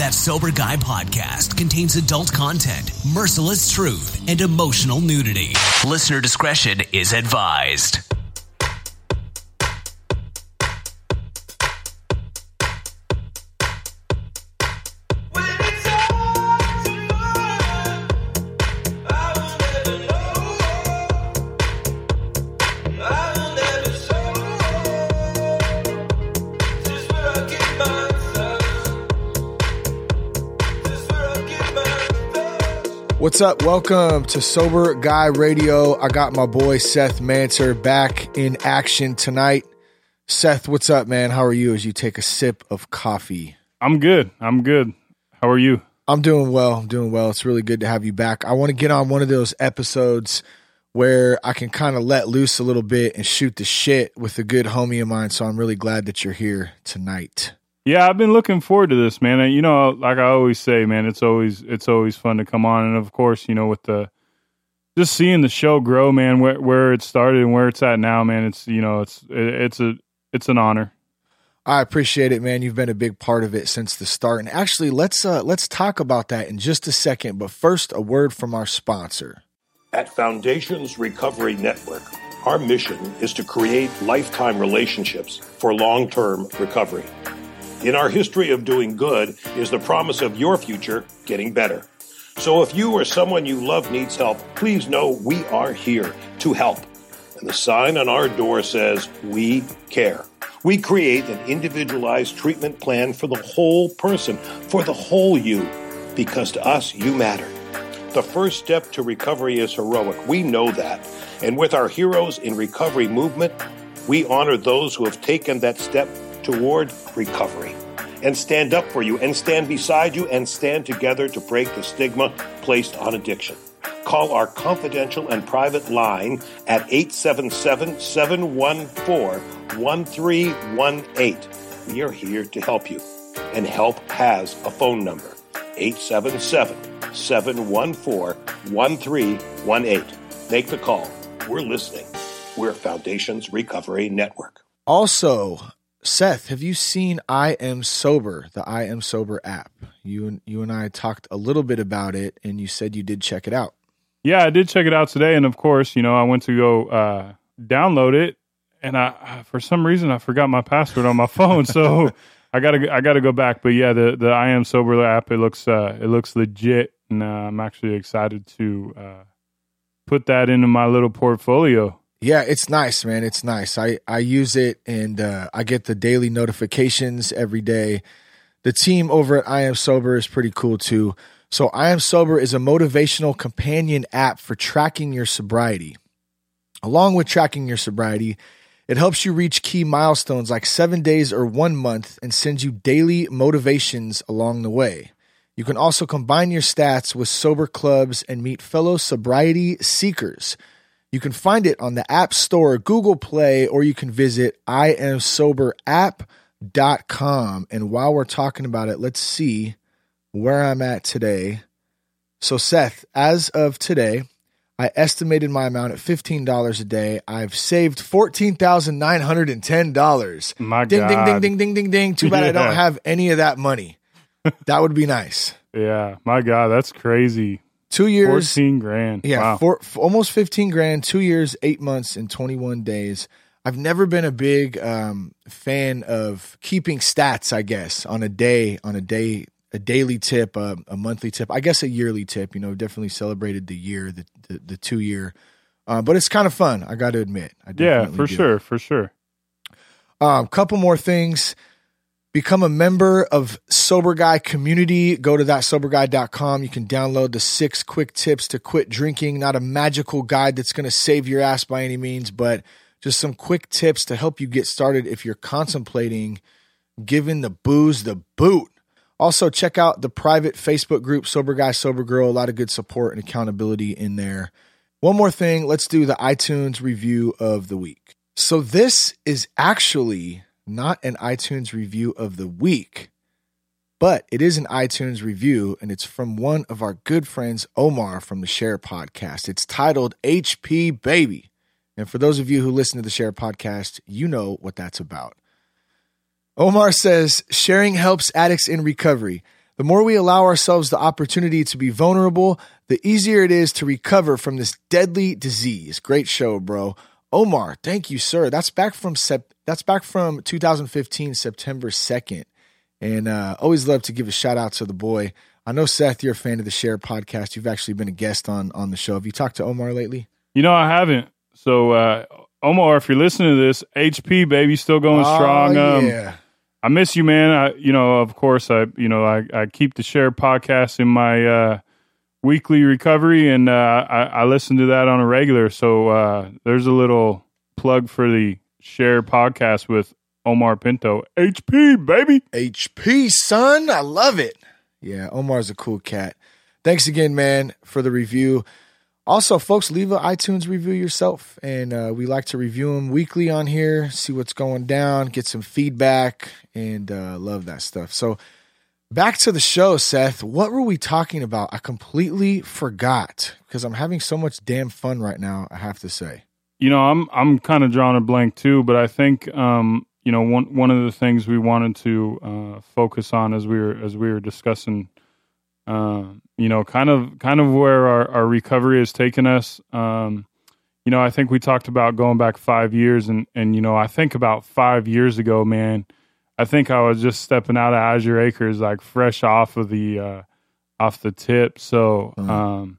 That Sober Guy podcast contains adult content, merciless truth, and emotional nudity. Listener discretion is advised. What's up? Welcome to Sober Guy Radio. I got my boy Seth Manser back in action tonight. Seth, what's up, man? How are you as you take a sip of coffee? I'm good. I'm good. How are you? I'm doing well. I'm doing well. It's really good to have you back. I want to get on one of those episodes where I can kind of let loose a little bit and shoot the shit with a good homie of mine. So I'm really glad that you're here tonight. Yeah, I've been looking forward to this, man. You know, like I always say, man, it's always it's always fun to come on, and of course, you know, with the just seeing the show grow, man, where where it started and where it's at now, man, it's you know, it's it's a it's an honor. I appreciate it, man. You've been a big part of it since the start. And actually, let's uh, let's talk about that in just a second. But first, a word from our sponsor. At Foundations Recovery Network, our mission is to create lifetime relationships for long-term recovery. In our history of doing good is the promise of your future getting better. So if you or someone you love needs help, please know we are here to help. And the sign on our door says, We care. We create an individualized treatment plan for the whole person, for the whole you, because to us, you matter. The first step to recovery is heroic. We know that. And with our Heroes in Recovery movement, we honor those who have taken that step toward recovery and stand up for you and stand beside you and stand together to break the stigma placed on addiction. Call our confidential and private line at 877 714 1318. We are here to help you, and help has a phone number 877 714 1318. Make the call. We're listening. We're Foundations Recovery Network. Also, Seth, have you seen I Am Sober, the I Am Sober app? You and you and I talked a little bit about it, and you said you did check it out. Yeah, I did check it out today, and of course, you know, I went to go uh, download it, and I for some reason I forgot my password on my phone, so I gotta I gotta go back. But yeah, the the I Am Sober app it looks uh, it looks legit, and uh, I'm actually excited to uh, put that into my little portfolio. Yeah, it's nice, man. It's nice. I I use it and uh, I get the daily notifications every day. The team over at I Am Sober is pretty cool too. So I Am Sober is a motivational companion app for tracking your sobriety. Along with tracking your sobriety, it helps you reach key milestones like 7 days or 1 month and sends you daily motivations along the way. You can also combine your stats with sober clubs and meet fellow sobriety seekers. You can find it on the App Store, Google Play, or you can visit iamsoberapp.com. And while we're talking about it, let's see where I'm at today. So, Seth, as of today, I estimated my amount at $15 a day. I've saved $14,910. My ding, ding, God. ding, ding, ding, ding, ding. Too bad I don't have any of that money. That would be nice. Yeah, my God, that's crazy. Two years. Fourteen grand. Yeah, wow. four, almost 15 grand, two years, eight months, and 21 days. I've never been a big um, fan of keeping stats, I guess, on a day, on a day, a daily tip, a, a monthly tip, I guess a yearly tip. You know, definitely celebrated the year, the, the, the two year. Uh, but it's kind of fun, I got to admit. I yeah, for do. sure, for sure. Um, couple more things. Become a member of Sober Guy community. Go to thatsoberguy.com. You can download the six quick tips to quit drinking. Not a magical guide that's going to save your ass by any means, but just some quick tips to help you get started if you're contemplating giving the booze the boot. Also, check out the private Facebook group, Sober Guy, Sober Girl. A lot of good support and accountability in there. One more thing, let's do the iTunes review of the week. So, this is actually not an iTunes review of the week, but it is an iTunes review, and it's from one of our good friends, Omar from the Share Podcast. It's titled HP Baby. And for those of you who listen to the Share Podcast, you know what that's about. Omar says, sharing helps addicts in recovery. The more we allow ourselves the opportunity to be vulnerable, the easier it is to recover from this deadly disease. Great show, bro. Omar, thank you, sir. That's back from sep- that's back from 2015, September 2nd. And uh, always love to give a shout out to the boy. I know Seth, you're a fan of the Share podcast. You've actually been a guest on on the show. Have you talked to Omar lately? You know, I haven't. So, uh, Omar, if you're listening to this, HP baby still going Oh, strong. Um, yeah. I miss you, man. I, you know, of course, I, you know, I, I keep the share podcast in my uh, weekly recovery, and uh, I, I listen to that on a regular. So uh, there's a little plug for the share podcast with Omar Pinto, HP baby. HP, son. I love it. Yeah, Omar's a cool cat. Thanks again, man, for the review. Also, folks, leave an iTunes review yourself. And uh, we like to review them weekly on here, see what's going down, get some feedback, and uh, love that stuff. So, back to the show, Seth. What were we talking about? I completely forgot because I'm having so much damn fun right now, I have to say. You know, I'm I'm kind of drawing a blank too, but I think um, you know one one of the things we wanted to uh, focus on as we were as we were discussing, uh, you know, kind of kind of where our, our recovery has taken us. Um, you know, I think we talked about going back five years, and and you know, I think about five years ago, man. I think I was just stepping out of Azure Acres, like fresh off of the uh, off the tip. So. Um,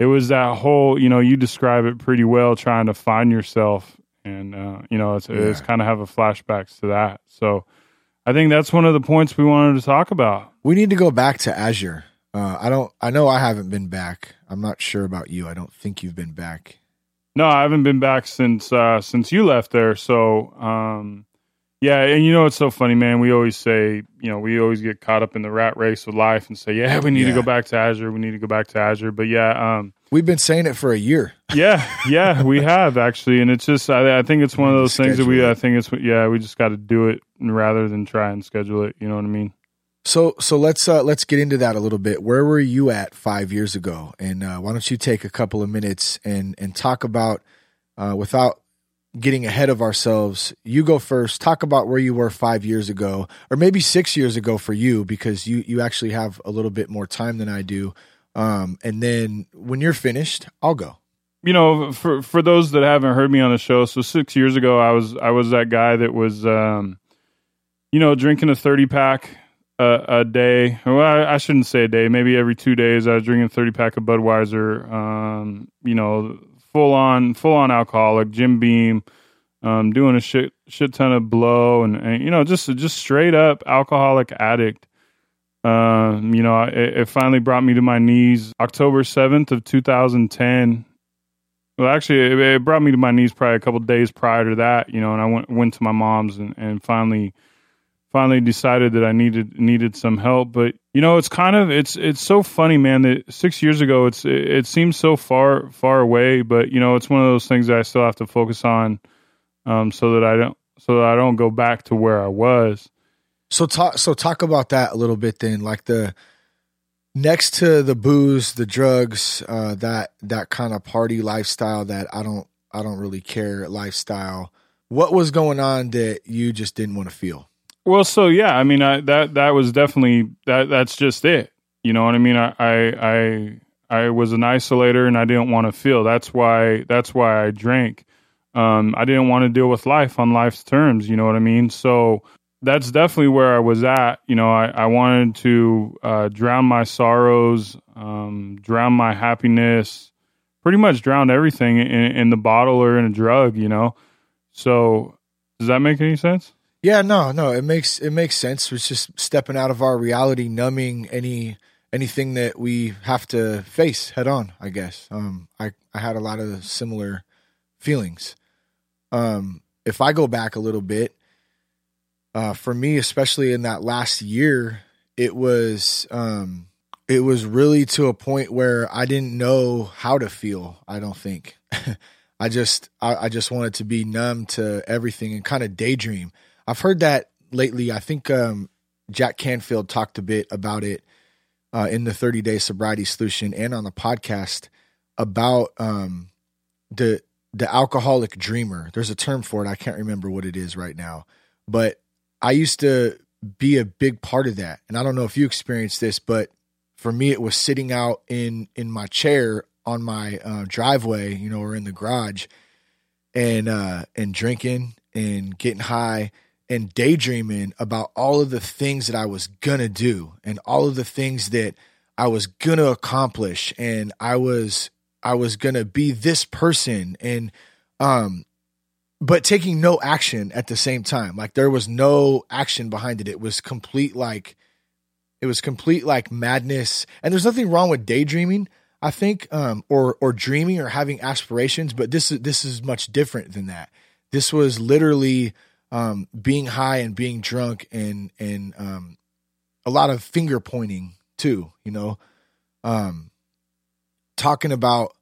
it was that whole you know you describe it pretty well trying to find yourself and uh, you know it's, it's kind of have a flashbacks to that so i think that's one of the points we wanted to talk about We need to go back to Azure. Uh, I don't. I know I haven't been back. I'm not sure about you. I don't think you've been back. no i haven't been back since uh, since you left there so um, yeah and you know it's so funny man we always say you know we always get caught up in the rat race with life and say yeah we need to go back to azure we need to go back to azure but yeah um, We've been saying it for a year. Yeah, yeah, we have actually, and it's just I, I think it's one of those things that we it. I think it's yeah we just got to do it rather than try and schedule it. You know what I mean? So so let's uh, let's get into that a little bit. Where were you at five years ago? And uh, why don't you take a couple of minutes and and talk about uh, without getting ahead of ourselves. You go first. Talk about where you were five years ago, or maybe six years ago for you, because you you actually have a little bit more time than I do. Um, and then when you're finished, I'll go. You know, for for those that haven't heard me on the show, so six years ago I was I was that guy that was um, you know drinking a thirty pack a, a day. Well, I, I shouldn't say a day. Maybe every two days I was drinking a thirty pack of Budweiser. Um, you know, full on full on alcoholic, Jim Beam. Um, doing a shit shit ton of blow and, and you know just just straight up alcoholic addict. Um, you know, it, it finally brought me to my knees October 7th of 2010. Well, actually, it, it brought me to my knees probably a couple days prior to that, you know, and I went went to my mom's and, and finally finally decided that I needed needed some help. But you know, it's kind of it's it's so funny, man. That six years ago, it's it, it seems so far far away, but you know, it's one of those things that I still have to focus on, um, so that I don't so that I don't go back to where I was. So talk so talk about that a little bit then, like the next to the booze, the drugs, uh, that that kind of party lifestyle that I don't I don't really care lifestyle. What was going on that you just didn't want to feel? Well, so yeah, I mean, I, that that was definitely that. That's just it. You know what I mean? I I I, I was an isolator, and I didn't want to feel. That's why. That's why I drank. Um, I didn't want to deal with life on life's terms. You know what I mean? So that's definitely where I was at. You know, I, I wanted to uh, drown my sorrows, um, drown my happiness, pretty much drown everything in, in the bottle or in a drug. You know. So does that make any sense? Yeah, no, no, it makes it makes sense. It's just stepping out of our reality, numbing any anything that we have to face head on. I guess. Um, I I had a lot of similar feelings. Um, if I go back a little bit, uh, for me, especially in that last year, it was um, it was really to a point where I didn't know how to feel. I don't think. I just I, I just wanted to be numb to everything and kind of daydream. I've heard that lately. I think um, Jack Canfield talked a bit about it uh, in the 30 day sobriety solution and on the podcast about um, the the alcoholic dreamer. There's a term for it. I can't remember what it is right now, but I used to be a big part of that. And I don't know if you experienced this, but for me, it was sitting out in in my chair on my uh, driveway, you know, or in the garage, and uh, and drinking and getting high and daydreaming about all of the things that I was gonna do and all of the things that I was gonna accomplish and I was I was gonna be this person and um but taking no action at the same time. Like there was no action behind it. It was complete like it was complete like madness. And there's nothing wrong with daydreaming, I think, um, or or dreaming or having aspirations, but this is this is much different than that. This was literally um, being high and being drunk and and um, a lot of finger pointing too, you know. Um, talking about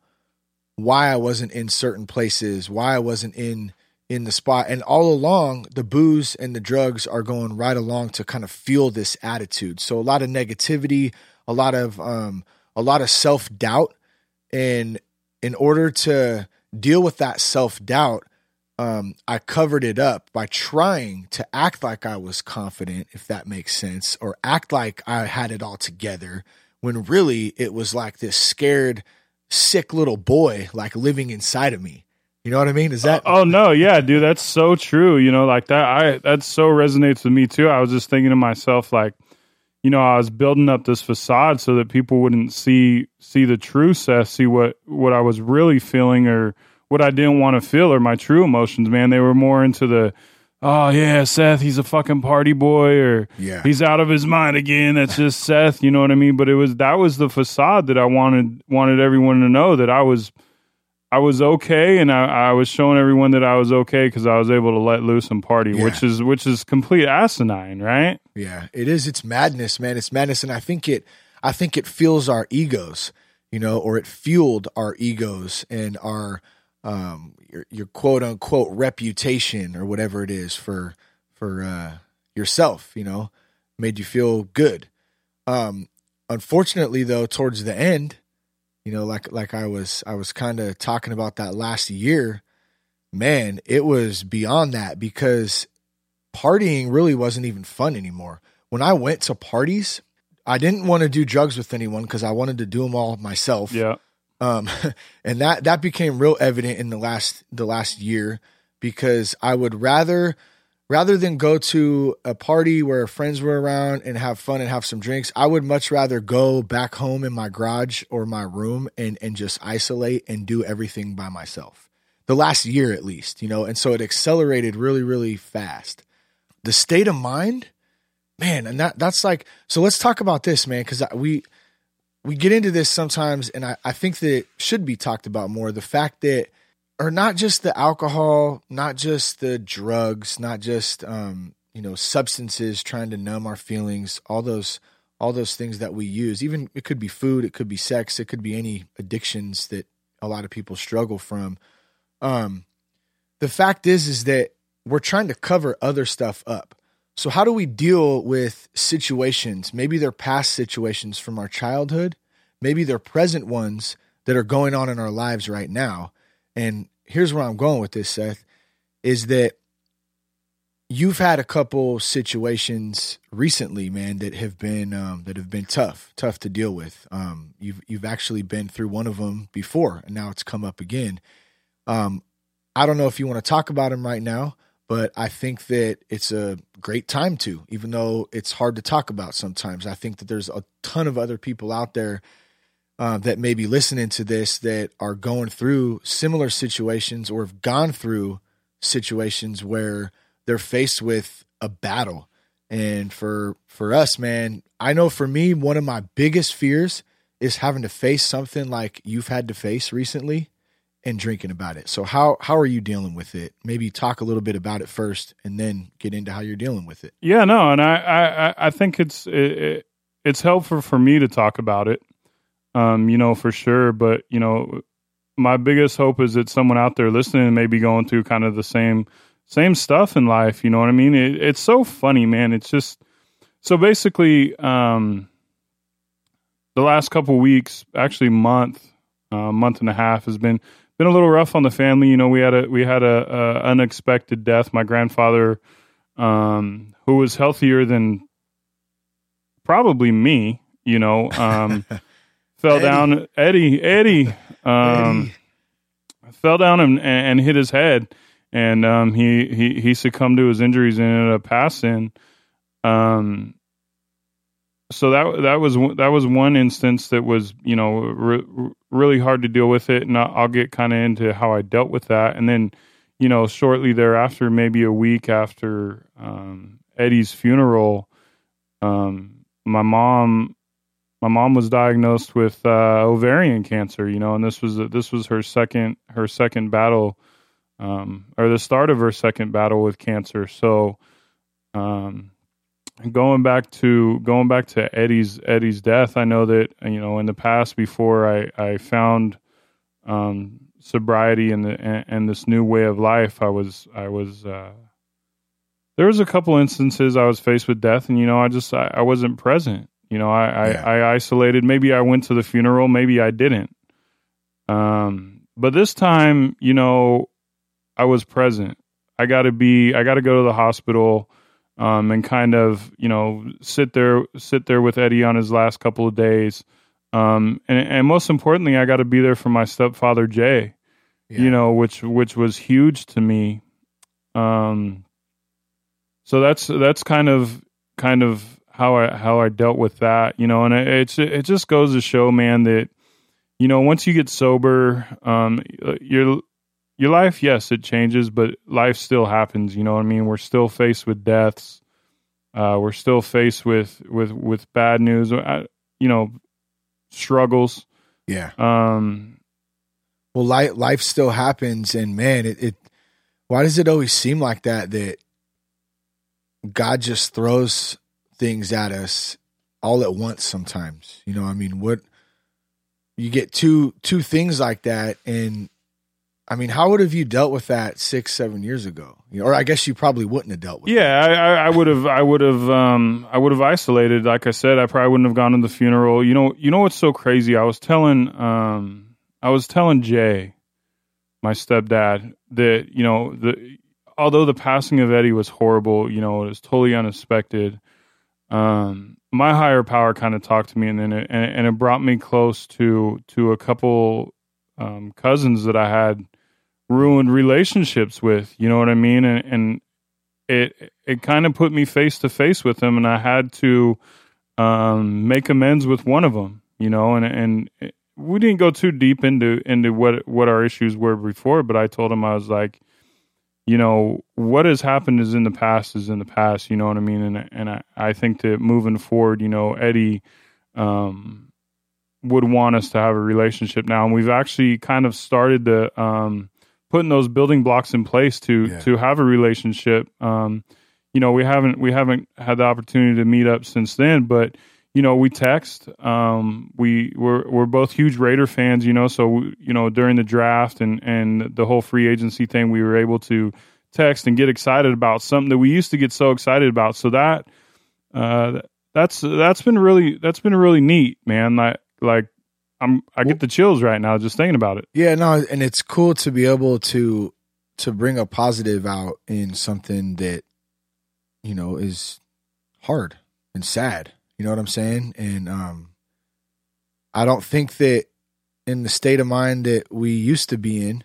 why I wasn't in certain places, why I wasn't in in the spot. And all along, the booze and the drugs are going right along to kind of fuel this attitude. So a lot of negativity, a lot of um, a lot of self doubt, and in order to deal with that self doubt, um, I covered it up by trying to act like I was confident, if that makes sense, or act like I had it all together. When really it was like this scared, sick little boy, like living inside of me you know what I mean? Is that? oh no, yeah, dude, that's so true. You know, like that. I that so resonates with me too. I was just thinking to myself, like, you know, I was building up this facade so that people wouldn't see see the true Seth, see what what I was really feeling or what I didn't want to feel or my true emotions. Man, they were more into the. Oh yeah, Seth, he's a fucking party boy, or yeah. he's out of his mind again. That's just Seth, you know what I mean? But it was that was the facade that I wanted wanted everyone to know that I was I was okay, and I, I, was showing everyone that I was okay because I was able to let loose and party, yeah. which is which is complete asinine, right? Yeah, it is. It's madness, man. It's madness, and I think it, I think it fuels our egos, you know, or it fueled our egos and our, um, your, your quote unquote reputation or whatever it is for for uh, yourself, you know, made you feel good. Um, unfortunately, though, towards the end you know like like i was i was kind of talking about that last year man it was beyond that because partying really wasn't even fun anymore. When i went to parties i didn't want to do drugs with anyone because i wanted to do them all myself. Yeah um and that that became real evident in the last the last year because i would rather rather than go to a party where friends were around and have fun and have some drinks, I would much rather go back home in my garage or my room and and just isolate and do everything by myself. The last year at least, you know, and so it accelerated really really fast. The state of mind, man, and that that's like so let's talk about this, man, cuz we we get into this sometimes and I, I think that it should be talked about more. The fact that or not just the alcohol, not just the drugs, not just um, you know substances trying to numb our feelings, all those all those things that we use. Even it could be food, it could be sex, it could be any addictions that a lot of people struggle from. Um, the fact is is that we're trying to cover other stuff up. So how do we deal with situations? Maybe they're past situations from our childhood, maybe they're present ones that are going on in our lives right now and here's where I'm going with this, Seth, is that you've had a couple situations recently, man, that have been um, that have been tough, tough to deal with. Um, you've you've actually been through one of them before, and now it's come up again. Um, I don't know if you want to talk about them right now, but I think that it's a great time to, even though it's hard to talk about sometimes. I think that there's a ton of other people out there uh, that may be listening to this that are going through similar situations or have gone through situations where they're faced with a battle. And for for us, man, I know for me, one of my biggest fears is having to face something like you've had to face recently and drinking about it. So how how are you dealing with it? Maybe talk a little bit about it first, and then get into how you're dealing with it. Yeah, no, and I I, I think it's it, it's helpful for me to talk about it um, you know, for sure. But, you know, my biggest hope is that someone out there listening may be going through kind of the same same stuff in life. You know what I mean? It, it's so funny, man. It's just so basically, um, the last couple weeks, actually month, uh, month and a half, has been been a little rough on the family. You know, we had a we had a, a unexpected death. My grandfather um, who was healthier than probably me. You know, um, fell Eddie. down. Eddie, Eddie, um, fell down and, and hit his head, and um, he, he he succumbed to his injuries and ended up passing. Um, so that that was that was one instance that was you know re- really hard to deal with it, and I'll, get kind of into how I dealt with that, and then you know shortly thereafter, maybe a week after um, Eddie's funeral, um, my mom my mom was diagnosed with uh, ovarian cancer, you know, and this was this was her second her second battle, um, or the start of her second battle with cancer. So, um, going back to going back to Eddie's Eddie's death, I know that you know in the past before I I found um, sobriety and the and, and this new way of life, I was I was. Uh, there was a couple instances I was faced with death, and you know, I just I, I wasn't present. You know, I, Yeah. I, I isolated. Maybe I went to the funeral. Maybe I didn't. Um, but this time, you know, I was present. I got to be. I got to go to the hospital, um, and kind of, you know, sit there, sit there with Eddie on his last couple of days. Um, and, and most importantly, I got to be there for my stepfather Jay. Yeah. You know, which which was huge to me. Um, so that's that's kind of kind of how I how I dealt with that, you know, and it it's it just goes to show, man, that you know once you get sober, um, your your life, yes, it changes, but life still happens. You know what I mean? We're still faced with deaths. Uh, we're still faced with with with bad news. uh, You know, struggles. yeah. Um, Well, life life still happens, and man, it, it. Why does it always seem like that? That God just throws things at us all at once. Sometimes, you know. I mean, what you get two two things like that, and I mean, how would have you dealt with that six seven years ago? You know, or I guess you probably wouldn't have dealt with. It. Yeah, I, I, I would have, I would have, um, I would have isolated. Like I said, I probably wouldn't have gone to the funeral. You know, you know what's so crazy? I was telling, um, I was telling Jay, my stepdad, that you know, the although the passing of Eddie was horrible, you know, it was totally unexpected. Um, my higher power kind of talked to me, and then it, and, and it brought me close to to a couple um, cousins that I had ruined relationships with. You know what I mean? And, and it it kind of put me face to face with them, and I had to um, make amends with one of them. You know, and and we didn't go too deep into into what what our issues were before, but I told him I was like, you know, what has happened is in the past is in the past. You know what I mean? And and I, I think that moving forward, you know, Eddie. Um, would want us to have a relationship now, and we've actually kind of started to um, putting those building blocks in place to Yeah. to have a relationship. Um, you know, we haven't we haven't had the opportunity to meet up since then, but you know, we text. Um, we we're we're both huge Raider fans, you know, so you know during the draft and and the whole free agency thing, we were able to text and get excited about something that we used to get so excited about. So that uh, that's that's been really that's been really neat, man. Like like I'm I get the chills right now just thinking about it. Yeah, no, and it's cool to be able to to bring a positive out in something that you know is hard and sad. You know what I'm saying? And um I don't think that in the state of mind that we used to be in,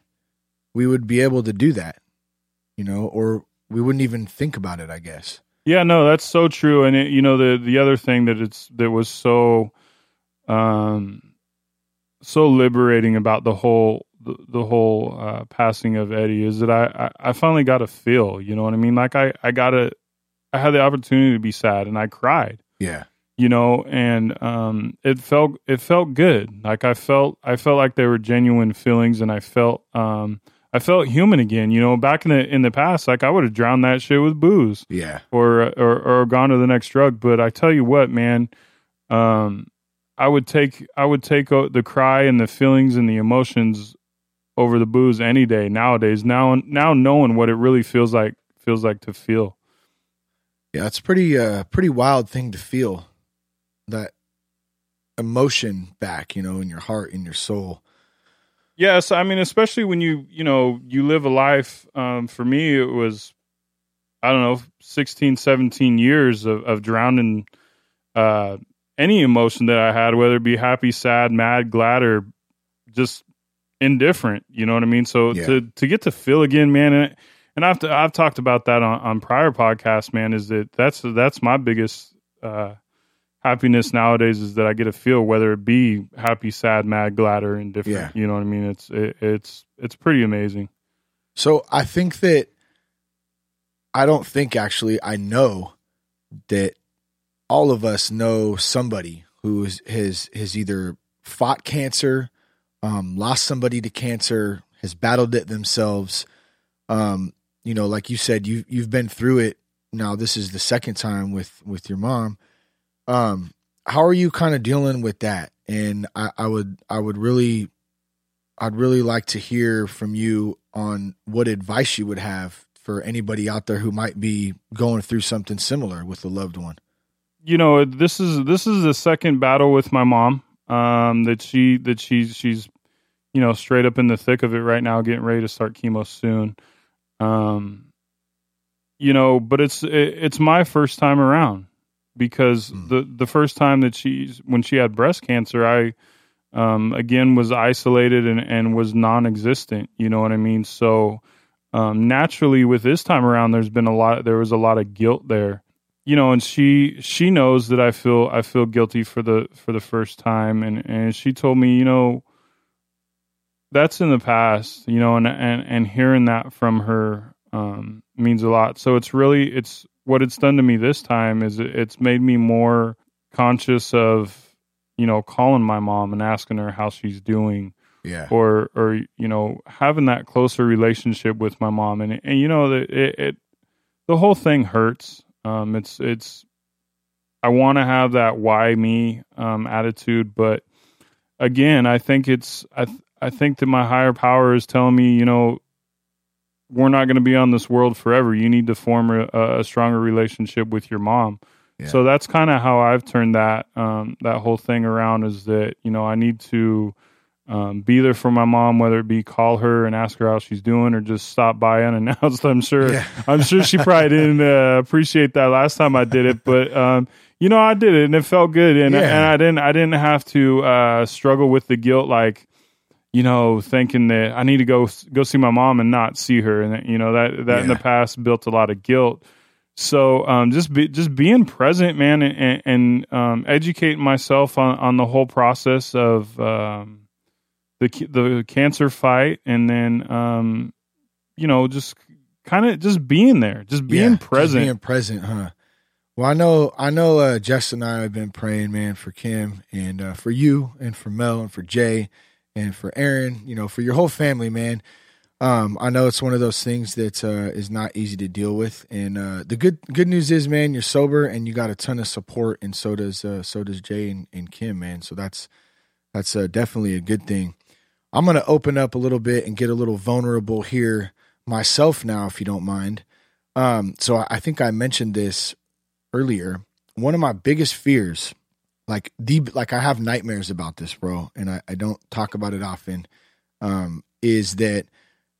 we would be able to do that. You know, or we wouldn't even think about it, I guess. Yeah, no, that's so true. And it, you know, the the other thing that it's that was so um so liberating about the whole the, the whole uh, passing of Eddie is that I, I I finally got a feel. You know what I mean? Like I I got a I had the opportunity to be sad and I cried. Yeah. you know and um it felt it felt good like i felt i felt like they were genuine feelings and i felt um i felt human again you know back in the in the past like i would have drowned that shit with booze Yeah. or or or gone to the next drug but i tell you what man um i would take i would take uh, the cry and the feelings and the emotions over the booze any day nowadays now now knowing what it really feels like feels like to feel Yeah, it's pretty uh pretty wild thing to feel that emotion back, you know, in your heart, in your soul. Yes, I mean, especially when you you know you live a life. Um, for me, it was I don't know, 16, 17 years of, of drowning uh, any emotion that I had, whether it be happy, sad, mad, glad, or just indifferent. You know what I mean? So Yeah. to to get to feel again, man, and and I've I've talked about that on, on prior podcasts, man. Is that that's that's my biggest uh, happiness nowadays is that I get to feel whether it be happy, sad, mad, glad, or indifferent. You know what I mean? It's it, it's it's pretty amazing. So I think that I don't think actually I know that all of us know somebody who has has either fought cancer, um, lost somebody to cancer, has battled it themselves. Um, you know, like you said, you you've been through it. Now this is the second time with with your mom. Um, how are you kind of dealing with that? And I, I would I would really I'd really like to hear from you on what advice you would have for anybody out there who might be going through something similar with a loved one. You know this is this is the second battle with my mom um that she that she's she's you know straight up in the thick of it right now getting ready to start chemo soon. Um you know but it's it, it's my first time around because Mm. the the first time that she's when she had breast cancer i um again was isolated and and was non-existent you know what i mean? So um naturally with this time around there's been a lot there was a lot of guilt there you know and she she knows that i feel i feel guilty for the for the first time. And and she told me you know that's in the past you know and and and hearing that from her um means a lot. So it's really it's what it's done to me this time is it, it's made me more conscious of you know calling my mom and asking her how she's doing. Yeah. or or you know having that closer relationship with my mom. And and you know that it, it the whole thing hurts um it's it's i want to have that why me um attitude but again i think it's i th- i think that my higher power is telling me you know we're not going to be on this world forever you need to form a, a stronger relationship with your mom Yeah. so that's kind of how i've turned that um that whole thing around is that you know i need to um, be there for my mom, whether it be call her and ask her how she's doing, or just stop by unannounced. I'm sure, Yeah. I'm sure she probably didn't uh, appreciate that last time I did it, but um, you know, I did it and it felt good, and Yeah. and I didn't, I didn't have to uh, struggle with the guilt, like you know, thinking that I need to go go see my mom and not see her, and that, you know that that in the past built a lot of guilt. So um, just be, just being present, man, and, and, and um, educating myself on, on the whole process of um, the the cancer fight, and then um, you know just kind of just being there, just being Yeah, present. Just being present, huh? Well, I know, I know. Uh, Jess and I have been praying, man, for Kim and uh, for you, and for Mel, and for Jay, and for Aaron. You know, for your whole family, man. Um, I know it's one of those things that uh, is not easy to deal with, and uh, the good good news is, man, you're sober and you got a ton of support, and so does uh, so does Jay and, and Kim, man. So that's that's uh, definitely a good thing. I'm gonna open up a little bit and get a little vulnerable here myself now, if you don't mind. Um, so I- think I mentioned this earlier. One of my biggest fears, like the like I have nightmares about this, bro, and I, I don't talk about it often, um, is that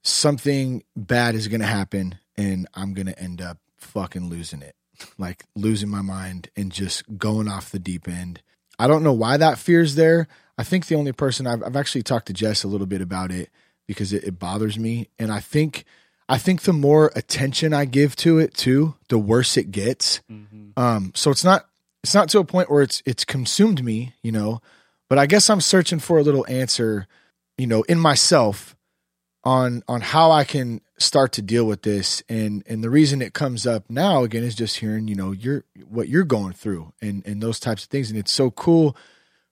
something bad is gonna happen and I'm gonna end up fucking losing it. Like losing my mind and just going off the deep end. I don't know why that fear's there. I think the only person I've I've actually talked to Jess a little bit about it because it, it bothers me. And I think I think the more attention I give to it too, the worse it gets. Um, so it's not it's not to a point where it's it's consumed me, you know. But I guess I'm searching for a little answer, you know, in myself on on how I can start to deal with this. And and the reason it comes up now again is just hearing, you know, you're what you're going through and and those types of things. And it's so cool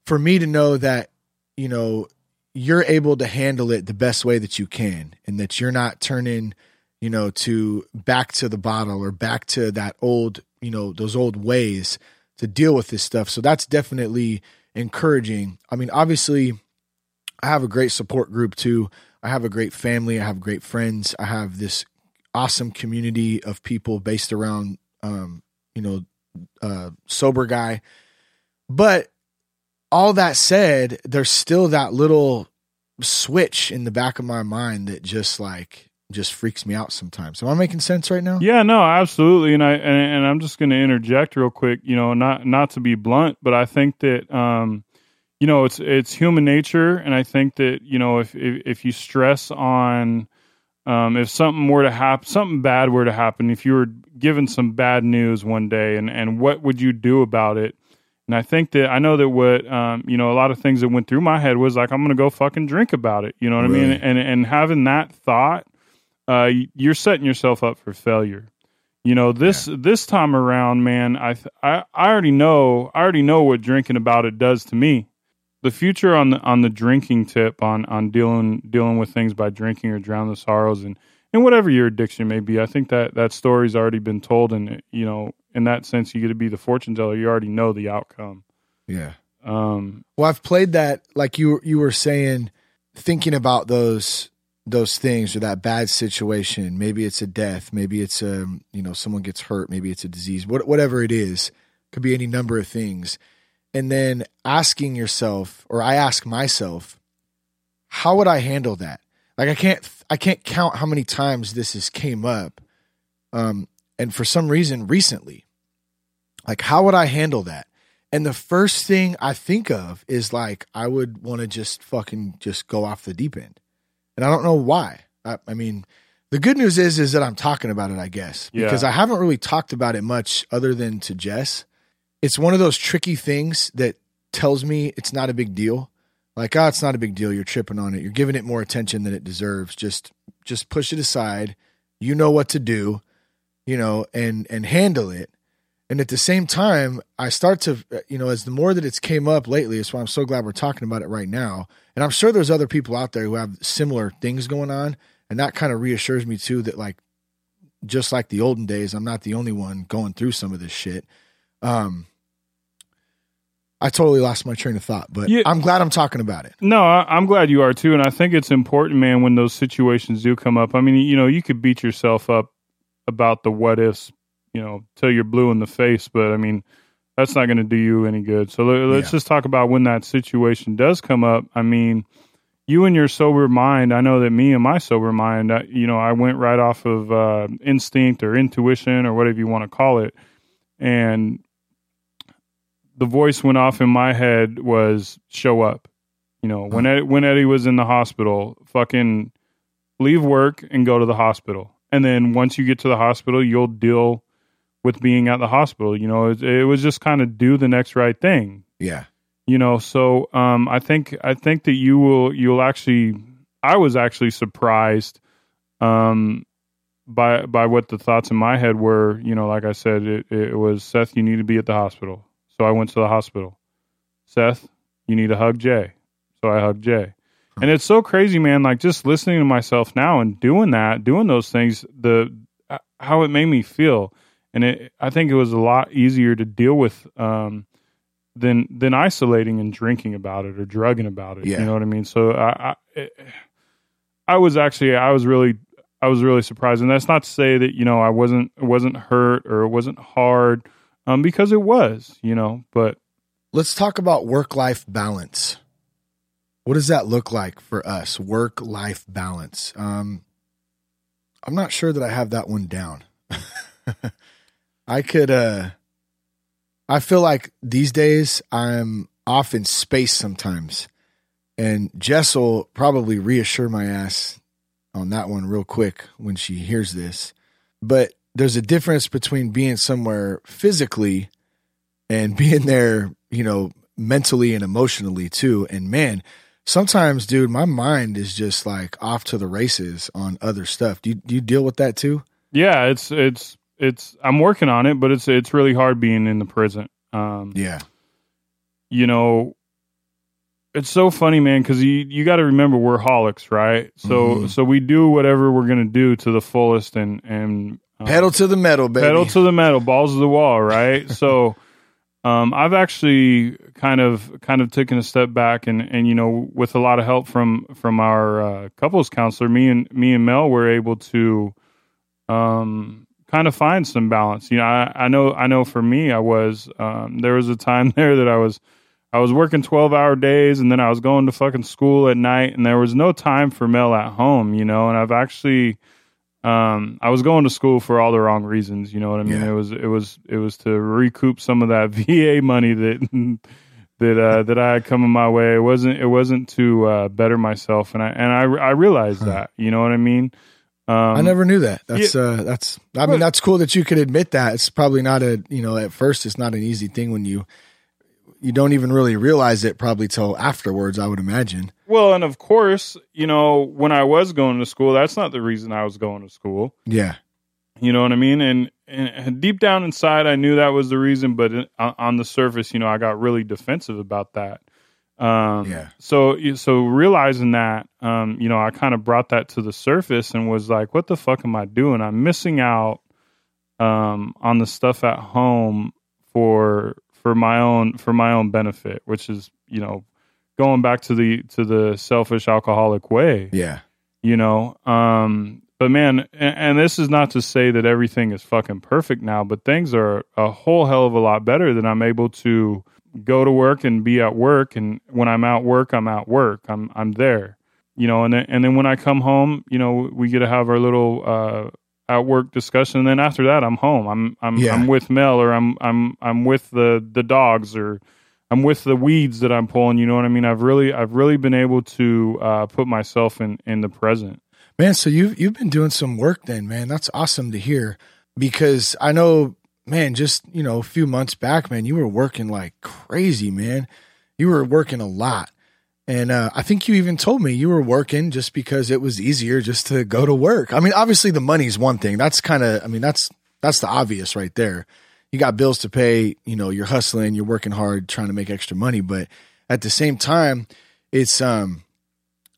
for me to know that, you know, you're able to handle it the best way that you can and that you're not turning you know to back to the bottle or back to that old you know those old ways to deal with this stuff. So that's definitely encouraging. I mean obviously i have a great support group too. I have a great family. I have great friends. I have this awesome community of people based around um you know uh sober guy. But all that said, there's still that little switch in the back of my mind that just like just freaks me out sometimes. Am I making sense right now? Yeah, no, absolutely. And I and, and I'm just going to interject real quick. You know, not not to be blunt, but I think that um, you know it's it's human nature, and I think that you know if if, if you stress on um, if something were to happen, something bad were to happen, if you were given some bad news one day, and and what would you do about it? And I think that I know that what um, you know, a lot of things that went through my head was like, I'm going to go fucking drink about it. You know what I mean? And and having that thought, uh, you're setting yourself up for failure. You know this yeah. this time around, man. I, I I already know I already know what drinking about it does to me. The future on the on the drinking tip on on dealing dealing with things by drinking or drown the sorrows and and whatever your addiction may be. I think that that story's already been told, and you know in that sense, you get to be the fortune teller. You already know the outcome. Yeah. Um, well, I've played that like you you were saying, thinking about those those things or that bad situation. Maybe it's a death. Maybe it's a um, you know someone gets hurt. Maybe it's a disease. What, whatever it is, could be any number of things. And then asking yourself, or I ask myself, how would I handle that? Like I can't I can't count how many times this has came up. Um, and for some reason recently. Like how would i handle that? And the first thing i think of is like i would want to just fucking just go off the deep end. And i don't know why. I, I, mean the good news is is that i'm talking about it i guess. Yeah. because i haven't really talked about it much other than to jess. It's one of those tricky things that tells me it's not a big deal like oh it's not a big deal you're tripping on it you're giving it more attention than it deserves just just push it aside you know what to do you know, and and handle it. And at the same time, I start to, you know, as the more that it's came up lately, that's why I'm so glad we're talking about it right now. And I'm sure there's other people out there who have similar things going on, and that kind of reassures me too that like, just like the olden days, I'm not the only one going through some of this shit. Um, I totally lost my train of thought, but yeah. I'm glad I'm talking about it. No, I, am glad you are too, and I think it's important, man, when those situations do come up. I mean, you know, you could beat yourself up about the what ifs, you know, till you're blue in the face. But I mean, that's not going to do you any good. So let's yeah. just talk about when that situation does come up. I mean, you and your sober mind. I know that me and my sober mind. I, you know, I went right off of uh, instinct or intuition or whatever you want to call it, and the voice went off in my head was show up. You know, when Ed, when Eddie was in the hospital, fucking leave work and go to the hospital and then once you get to the hospital, you'll deal with being at the hospital. You know, it, it was just kind of do the next right thing. Yeah. You know, so um, I think I think that you will you'll actually. I was actually surprised um, by by what the thoughts in my head were. You know, like I said, it, it was Seth. You need to be at the hospital, so I went to the hospital. Seth, you need to hug Jay, so I hugged Jay. And it's so crazy, man. Like just listening to myself now and doing that, doing those things, the uh, how it made me feel, and it, I think it was a lot easier to deal with um, than than isolating and drinking about it or drugging about it. Yeah. You know what I mean? So I, I, I was actually I was really I was really surprised, and that's not to say that you know I wasn't it wasn't hurt or it wasn't hard, um, because it was, you know. But let's talk about work life balance. What does that look like for us? Work life balance. Um, I'm not sure that I have that one down. I could, uh, I feel like these days I'm off in space sometimes. And Jess will probably reassure my ass on that one real quick when she hears this. But there's a difference between being somewhere physically and being there, you know, mentally and emotionally too. And man, sometimes, dude, my mind is just like off to the races on other stuff. Do you, do you deal with that too? Yeah, it's it's it's. I'm working on it, but it's it's really hard being in the present. Um, yeah, you know, it's so funny, man, because you you got to remember we're holics, right? So mm-hmm. so we do whatever we're gonna do to the fullest and and pedal to the metal, baby. Pedal to the metal, balls to the wall, right? so. Um, I've actually kind of kind of taken a step back, and and you know, with a lot of help from from our uh, couples counselor, me and me and Mel were able to um, kind of find some balance. You know, I, I know I know for me, I was um, there was a time there that I was I was working twelve hour days, and then I was going to fucking school at night, and there was no time for Mel at home. You know, and I've actually um, I was going to school for all the wrong reasons. You know what I mean? Yeah. It was it was it was to recoup some of that VA money that that uh, that I had coming my way. It wasn't it wasn't to uh, better myself, and I and I I realized that. You know what I mean? Um, I never knew that. That's uh that's I mean that's cool that you could admit that. It's probably not a you know at first it's not an easy thing when you you don't even really realize it probably till afterwards. I would imagine. Well, and of course, you know, when I was going to school, that's not the reason I was going to school. Yeah. You know what I mean? And, and deep down inside, I knew that was the reason, but on the surface, you know, I got really defensive about that. Um, Yeah. So, so realizing that, um, you know, I kind of brought that to the surface and was like, "What the fuck am I doing? I'm missing out um, on the stuff at home for for my own for my own benefit, which is, you know, going back to the to the selfish alcoholic way. Yeah. you know um but man and, and this is not to say that everything is fucking perfect now but things are a whole hell of a lot better than i'm able to go to work and be at work. And when i'm at work i'm at work. I'm i'm there you know and then and then when i come home you know we get to have our little uh at work discussion and then after that i'm home i'm i'm Yeah. i'm with mel or i'm i'm i'm with the the dogs or I'm with the weeds that I'm pulling. You know what I mean? I've really, I've really been able to uh, put myself in in the present. Man, so you've you've been doing some work then, man. That's awesome to hear. Because I know, man, just you know, a few months back, man, you were working like crazy, man. You were working a lot. And uh, I think you even told me you were working just because it was easier just to go to work. I mean, obviously the money's one thing. That's kind of, I mean, that's that's the obvious right there. You got bills to pay. You know, you're hustling, you're working hard, trying to make extra money. But at the same time, it's um,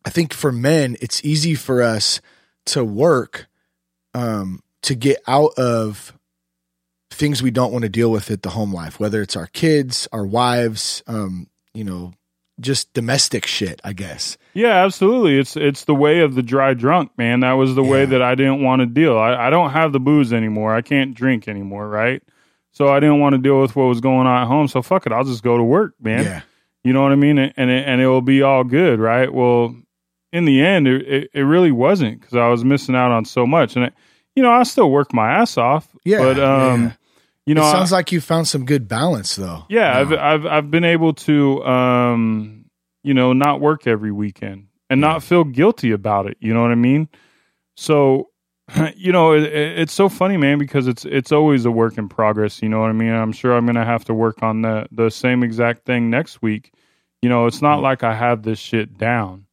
I think for men, it's easy for us to work um, to get out of things we don't want to deal with at the home life, whether it's our kids, our wives, um, you know, just domestic shit, I guess. Yeah, absolutely. It's it's the way of the dry drunk, man. That was the way that I didn't want to deal. I, I don't have the booze anymore. I can't drink anymore, right? So I didn't want to deal with what was going on at home. So fuck it, I'll just go to work, man. Yeah. You know what I mean? And and it, and it will be all good, right? Well, in the end, it it, it really wasn't because I was missing out on so much, and it, you know I still work my ass off. Yeah, but um, yeah. You know, it I- sounds like you found some good balance though. yeah, I've. I've I've been able to, um, you know, not work every weekend and not feel guilty about it. You know what I mean? So, you know, it, it- it's so funny, man, because it's it's always a work in progress. You know what I mean? I'm sure I'm gonna have to work on the the same exact thing next week. You know, it's not like I have this shit down,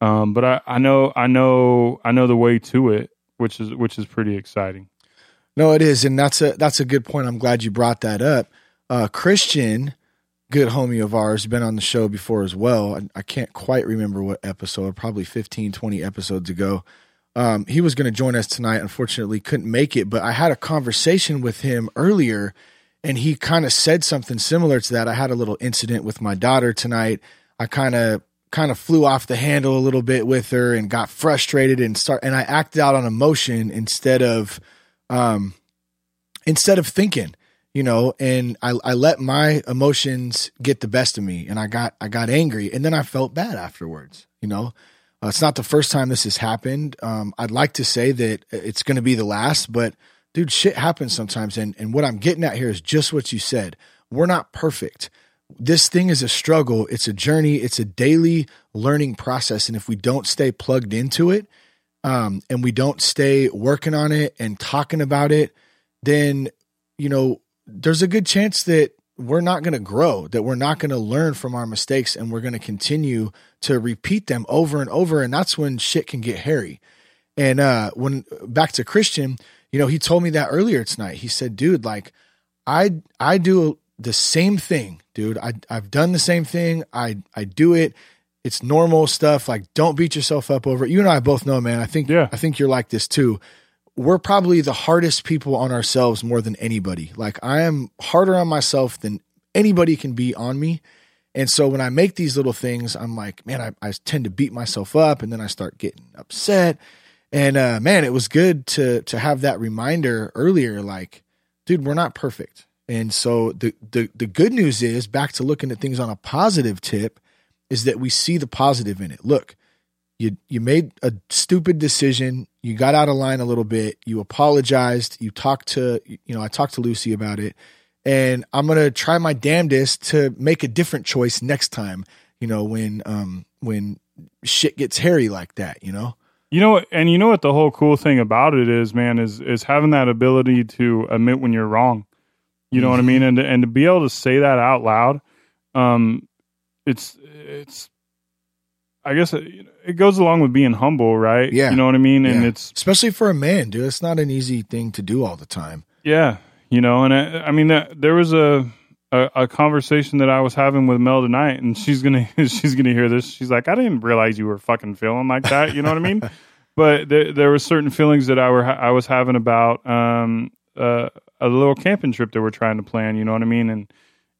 um, but I, I know I know I know the way to it, which is which is pretty exciting. No, it is, and that's a that's a good point. I'm glad you brought that up. Uh, Christian, good homie of ours, been on the show before as well. I, I can't quite remember what episode, probably 15, 20 episodes ago. Um, he was going to join us tonight. Unfortunately, couldn't make it. But I had a conversation with him earlier, and he kind of said something similar to that. I had a little incident with my daughter tonight. I kind of kind of flew off the handle a little bit with her and got frustrated and start and I acted out on emotion instead of um instead of thinking you know and I, I let my emotions get the best of me and i got i got angry and then i felt bad afterwards you know? Uh, it's not the first time this has happened. Um, i'd like to say that it's going to be the last but dude shit happens sometimes and, and what i'm getting at here is just what you said. We're not perfect. This thing is a struggle. It's a journey. It's a daily learning process and if we don't stay plugged into it um, and we don't stay working on it and talking about it then you know there's a good chance that we're not going to grow that we're not going to learn from our mistakes and we're going to continue to repeat them over and over and that's when shit can get hairy. And uh when back to christian you know he told me that earlier tonight. He said dude like i i do the same thing dude. I i've done the same thing. I i do it it's normal stuff like don't beat yourself up over it you and i both know man i think Yeah. i think you're like this too we're probably the hardest people on ourselves more than anybody. Like I am harder on myself than anybody can be on me. And so when I make these little things, I'm like, man, I, I tend to beat myself up and then I start getting upset. And uh, man, it was good to to have that reminder earlier, like, dude, we're not perfect. And so the the the good news is back to looking at things on a positive tip is that we see the positive in it. Look, you you made a stupid decision you got out of line a little bit. You apologized. You talked to, you know, I talked to Lucy about it and I'm going to try my damnedest to make a different choice next time, you know, when, um, when shit gets hairy like that, you know? You know what, and you know what the whole cool thing about it is, man, is is having that ability to admit when you're wrong. You know mm-hmm. what I mean, and and to be able to say that out loud, um, it's it's. I guess it, it goes along with being humble, right? Yeah, you know what I mean, and yeah. it's especially for a man, dude. It's not an easy thing to do all the time. Yeah, you know, and I, I mean, there was a a, a, conversation that I was having with Mel tonight, and she's gonna she's gonna hear this. She's like, I didn't realize you were fucking feeling like that. You know what I mean? But there, there were certain feelings that I were I was having about um, uh, a little camping trip that we're trying to plan. You know what I mean? And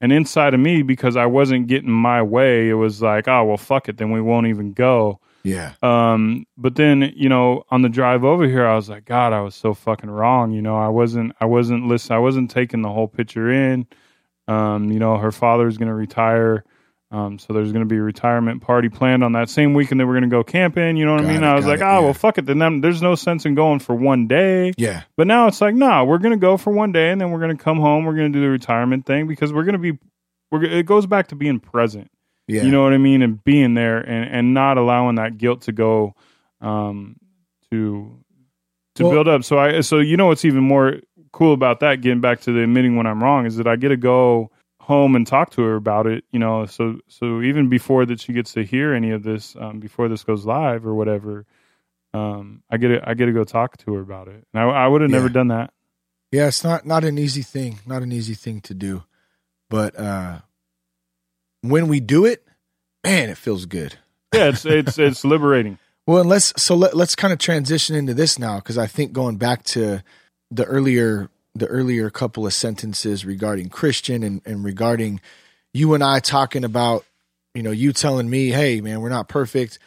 and inside of me, because I wasn't getting my way, it was like, oh well, fuck it, then we won't even go. Yeah. Um, but then, you know, on the drive over here, I was like, God, I was so fucking wrong. You know, I wasn't, I wasn't listening. I wasn't taking the whole picture in. Um, you know, her father is going to retire. Um, so there's going to be a retirement party planned on that same weekend that we're going to go camping. You know what got I mean? It, I was like, it, oh, yeah. well, fuck it. Then there's no sense in going for one day. Yeah. But now it's like, nah, we're going to go for one day and then we're going to come home. We're going to do the retirement thing because we're going to be, we're, it goes back to being present. Yeah. You know what I mean? And being there and, and not allowing that guilt to go, um, to, to well, build up. So I, so you know, what's even more cool about that, getting back to the admitting when I'm wrong, is that I get to go home and talk to her about it. You know, so so even before that she gets to hear any of this, um, before this goes live or whatever, um, I get to, I get to go talk to her about it. And I, I would have yeah. never done that. Yeah, it's not not an easy thing, not an easy thing to do, but uh, when we do it, man, it feels good. Yeah, it's it's it's liberating. Well, and let's so let, let's kind of transition into this now because I think going back to the earlier the earlier couple of sentences regarding Christian and, and regarding you and I talking about, you know, you telling me, hey man, we're not perfect.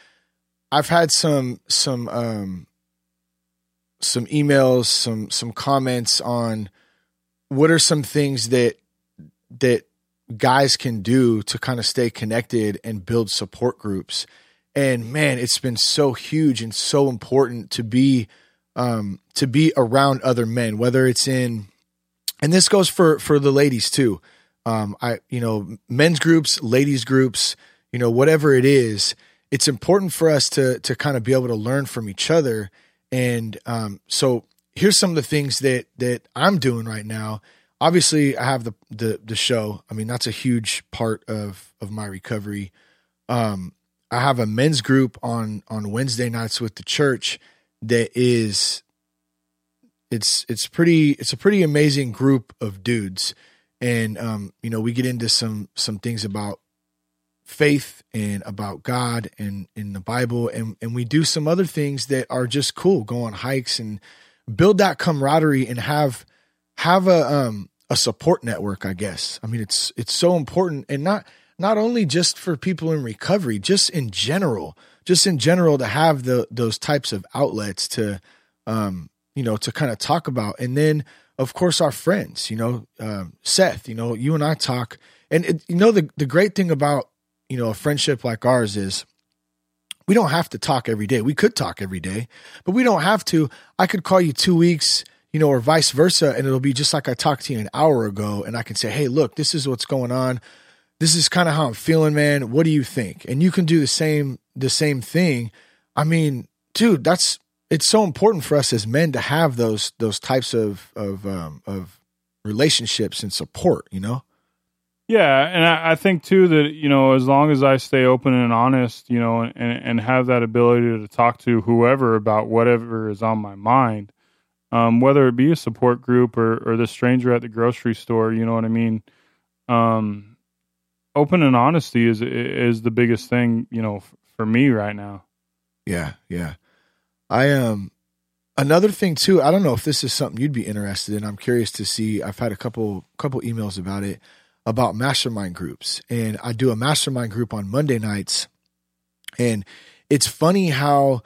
I've had some some um some emails, some some comments on what are some things that that guys can do to kind of stay connected and build support groups. And man, it's been so huge and so important to be um, to be around other men, whether it's in, and this goes for for the ladies too. Um, I you know men's groups, ladies groups, you know whatever it is, it's important for us to to kind of be able to learn from each other. And um, so here's some of the things that that I'm doing right now. Obviously, I have the the the show. I mean, that's a huge part of of my recovery. Um, I have a men's group on on Wednesday nights with the church that is it's it's pretty it's a pretty amazing group of dudes. And um you know we get into some some things about faith and about God and in the Bible. And and we do some other things that are just cool. Go on hikes and build that camaraderie and have have a um a support network I guess. I mean it's it's so important. And not not only just for people in recovery just in general just in general to have the those types of outlets to um you know to kind of talk about. And then of course our friends you know um, seth you know you and i talk. And it, you know the the great thing about you know a friendship like ours is we don't have to talk every day. We could talk every day but we don't have to. I could call you two weeks you know or vice versa and it'll be just like i talked to you an hour ago and i can say hey look this is what's going on. This is kind of how I'm feeling, man. What do you think? And you can do the same the same thing. I mean, dude, that's it's so important for us as men to have those those types of of um, of relationships and support. You know. Yeah, and I, I, think too that you know as long as I stay open and honest, you know, and and have that ability to talk to whoever about whatever is on my mind, um, whether it be a support group or or the stranger at the grocery store, you know what I mean. Um, open and honesty is is the biggest thing you know for me right now. Yeah yeah. I um another thing too i don't know if this is something you'd be interested in. I'm curious to see i've had a couple couple emails about it about mastermind groups. And i do a mastermind group on monday nights. And it's funny how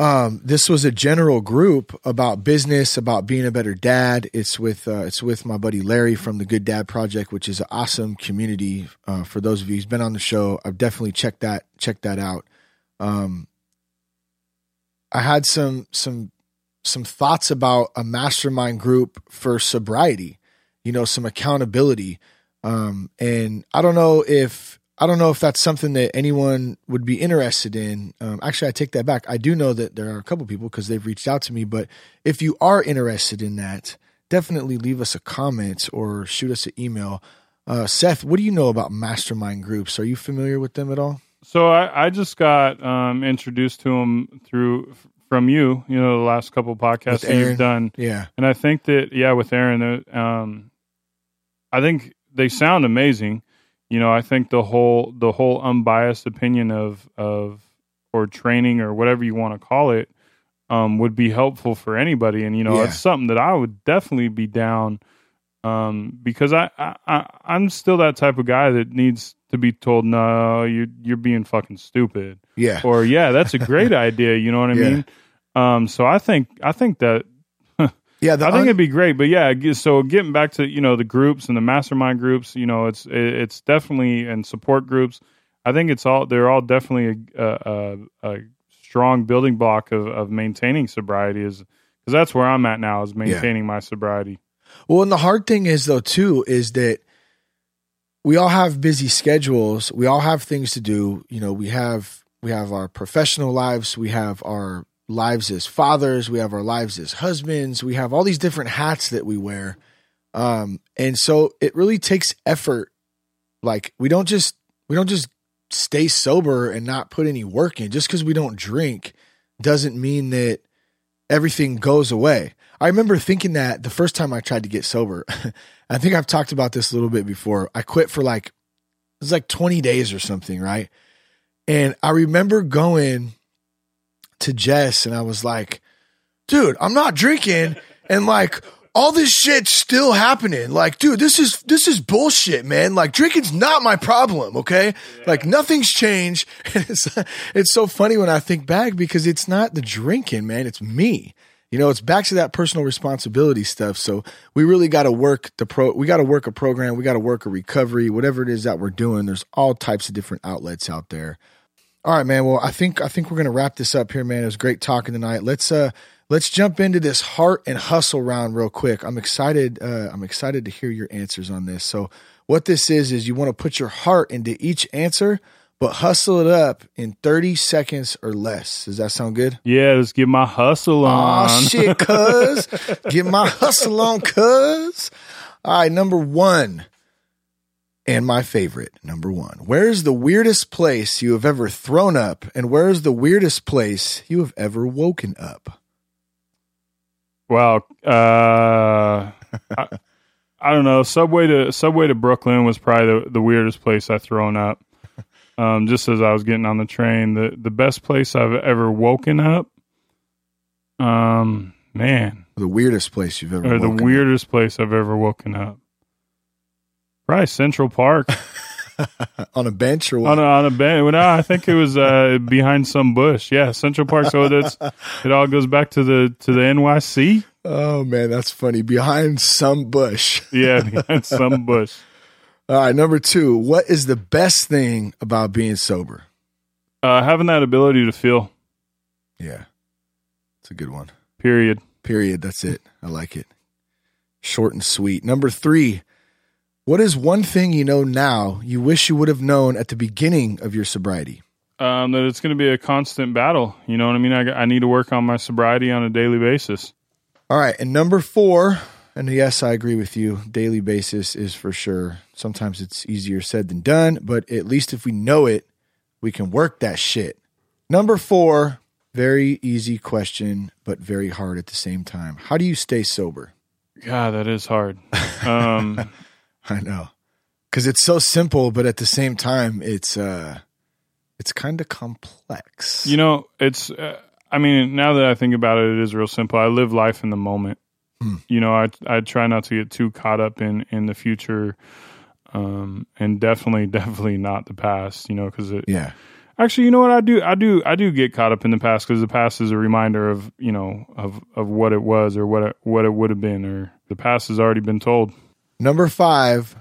um, this was a general group about business, about being a better dad. It's with uh, it's with my buddy Larry from the Good Dad Project, which is an awesome community. Uh, for those of you who's been on the show, I've definitely checked that checked that out. Um, I had some some some thoughts about a mastermind group for sobriety, you know, some accountability. Um, and I don't know if I don't know if that's something that anyone would be interested in. Um, actually, I take that back. I do know that there are a couple people because they've reached out to me. But if you are interested in that, definitely leave us a comment or shoot us an email. Uh, Seth, what do you know about mastermind groups? Are you familiar with them at all? So I, I just got um, introduced to them through from you. You know, the last couple podcasts that you've done. Yeah, and I think that yeah, with Aaron, um, I think they sound amazing you know, I think the whole the whole unbiased opinion of of or training or whatever you want to call it um, would be helpful for anybody, and you know, yeah. it's something that I would definitely be down um, because I, I I'm still that type of guy that needs to be told, no, you you're being fucking stupid, yeah, or yeah, that's a great idea, you know what I yeah. mean? Um, so I think I think that yeah, I think it'd be great. But yeah, so getting back to you know the groups and the mastermind groups, you know, it's it's definitely and support groups. I think it's all they're all definitely a, a, a strong building block of, of maintaining sobriety is because that's where I'm at now is maintaining yeah. my sobriety. Well, and the hard thing is though too is that we all have busy schedules. We all have things to do. You know, we have we have our professional lives. We have our lives as fathers, we have our lives as husbands, we have all these different hats that we wear. Um, and so it really takes effort. Like we don't just we don't just stay sober and not put any work in. Just because we don't drink doesn't mean that everything goes away. I remember thinking that the first time I tried to get sober. I think I've talked about this a little bit before. I quit for like it was like 20 days or something, right? And I remember going to Jess and I was like, dude, I'm not drinking. And like, all this shit's still happening. Like, dude, this is this is bullshit, man. Like, drinking's not my problem, okay? Yeah. Like, nothing's changed. And it's it's so funny when I think back because it's not the drinking, man. It's me. You know, it's back to that personal responsibility stuff. So we really got to work the pro. We got to work a program. We got to work a recovery. Whatever it is that we're doing, there's all types of different outlets out there. All right, man. Well, I think I think we're gonna wrap this up here, man. It was great talking tonight. Let's uh let's jump into this heart and hustle round real quick. I'm excited. Uh, I'm excited to hear your answers on this. So, what this is is you want to put your heart into each answer, but hustle it up in 30 seconds or less. Does that sound good? Yeah, let's get my hustle on. Oh shit, cuz get my hustle on, cuz. All right, number one. And my favorite, number one. Where's the weirdest place you have ever thrown up? And where's the weirdest place you have ever woken up? Well, uh, I, I, don't know. Subway to Subway to Brooklyn was probably the, the weirdest place I've thrown up. Um, just as I was getting on the train, the the best place I've ever woken up. Um, man, the weirdest place you've ever. Or the weirdest up. place I've ever woken up. Right, Central Park. on a bench or what? On a, on a bench. Well, no, I think it was uh, behind some bush. Yeah, Central Park. So that's it. All goes back to the to the NYC. Oh man, that's funny. Behind some bush. yeah, behind some bush. All right, number two. What is the best thing about being sober? Uh, having that ability to feel. Yeah, it's a good one. Period. Period. That's it. I like it. Short and sweet. Number three. What is one thing you know now you wish you would have known at the beginning of your sobriety? Um, that it's going to be a constant battle. You know what I mean? I, I need to work on my sobriety on a daily basis. All right. And number four, and yes, I agree with you. Daily basis is for sure. Sometimes it's easier said than done, but at least if we know it, we can work that shit. Number four, very easy question, but very hard at the same time. How do you stay sober? God, that is hard. Um, I know. Cuz it's so simple but at the same time it's uh it's kind of complex. You know, it's uh, I mean, now that I think about it it is real simple. I live life in the moment. Hmm. You know, I I try not to get too caught up in in the future um and definitely definitely not the past, you know, cuz it Yeah. Actually, you know what I do? I do. I do get caught up in the past because the past is a reminder of you know of of what it was or what it, what it would have been, or the past has already been told. Number five,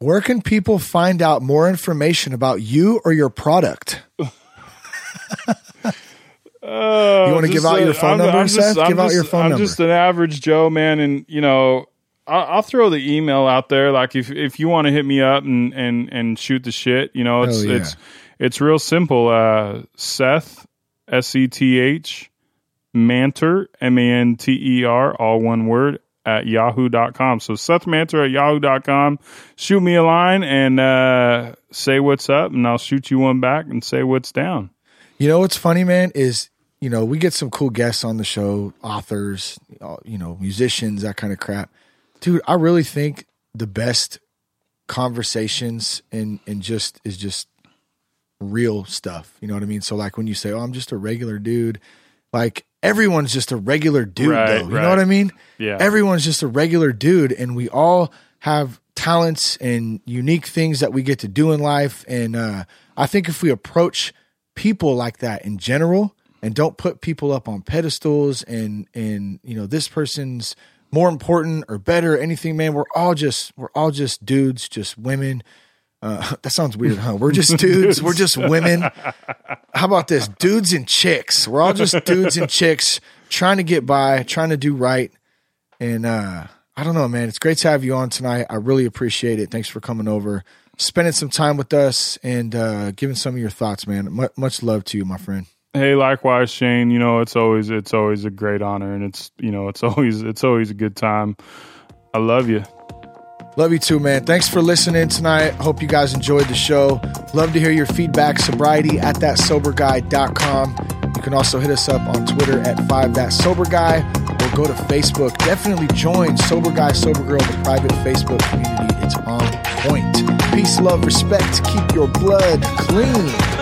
where can people find out more information about you or your product? Uh, You wanna give just, out your phone I'm- number, I'm just- Seth? I'm Give out just- your phone I'm number. just an average Joe, man, and you know, I'll, I'll throw the email out there. Like if if you want to hit me up and and and shoot the shit, you know, it's yeah. it's it's real simple. Uh, Seth S E T H Manter M A N T E R all one word at yahoo.com. So Seth Manter at yahoo.com. Shoot me a line and uh, say what's up, and I'll shoot you one back and say what's down. You know what's funny, man, is you know we get some cool guests on the show, authors, you know, musicians, that kind of crap. Dude, I really think the best conversations and and just is just real stuff. You know what I mean? So like when you say, "Oh, I'm just a regular dude," like everyone's just a regular dude, Right, though. You right. know what I mean? Yeah. Everyone's just a regular dude, and we all have talents and unique things that we get to do in life. And uh, I think if we approach people like that in general and don't put people up on pedestals and and you know this person's more important or better or anything man we're all just we're all just dudes just women uh, that sounds weird huh? We're just dudes. We're just women. How about this? Dudes and chicks. We're all just dudes and chicks trying to get by trying to do right. And uh i don't know man. It's great to have you on tonight. I really appreciate it. Thanks for coming over spending some time with us and uh giving some of your thoughts man. Mu much love to you my friend. Hey, likewise, Shane. You know, it's always it's always a great honor, and it's you know it's always it's always a good time. I love you. Love you too, man. Thanks for listening tonight. Hope you guys enjoyed the show. Love to hear your feedback. Sobriety at thatsoberguy.com. You can also hit us up on Twitter at 5 that sober guy or go to Facebook. Definitely join Sober Guy, Sober Girl, the private Facebook community. It's on point. Peace, love, respect. Keep your blood clean.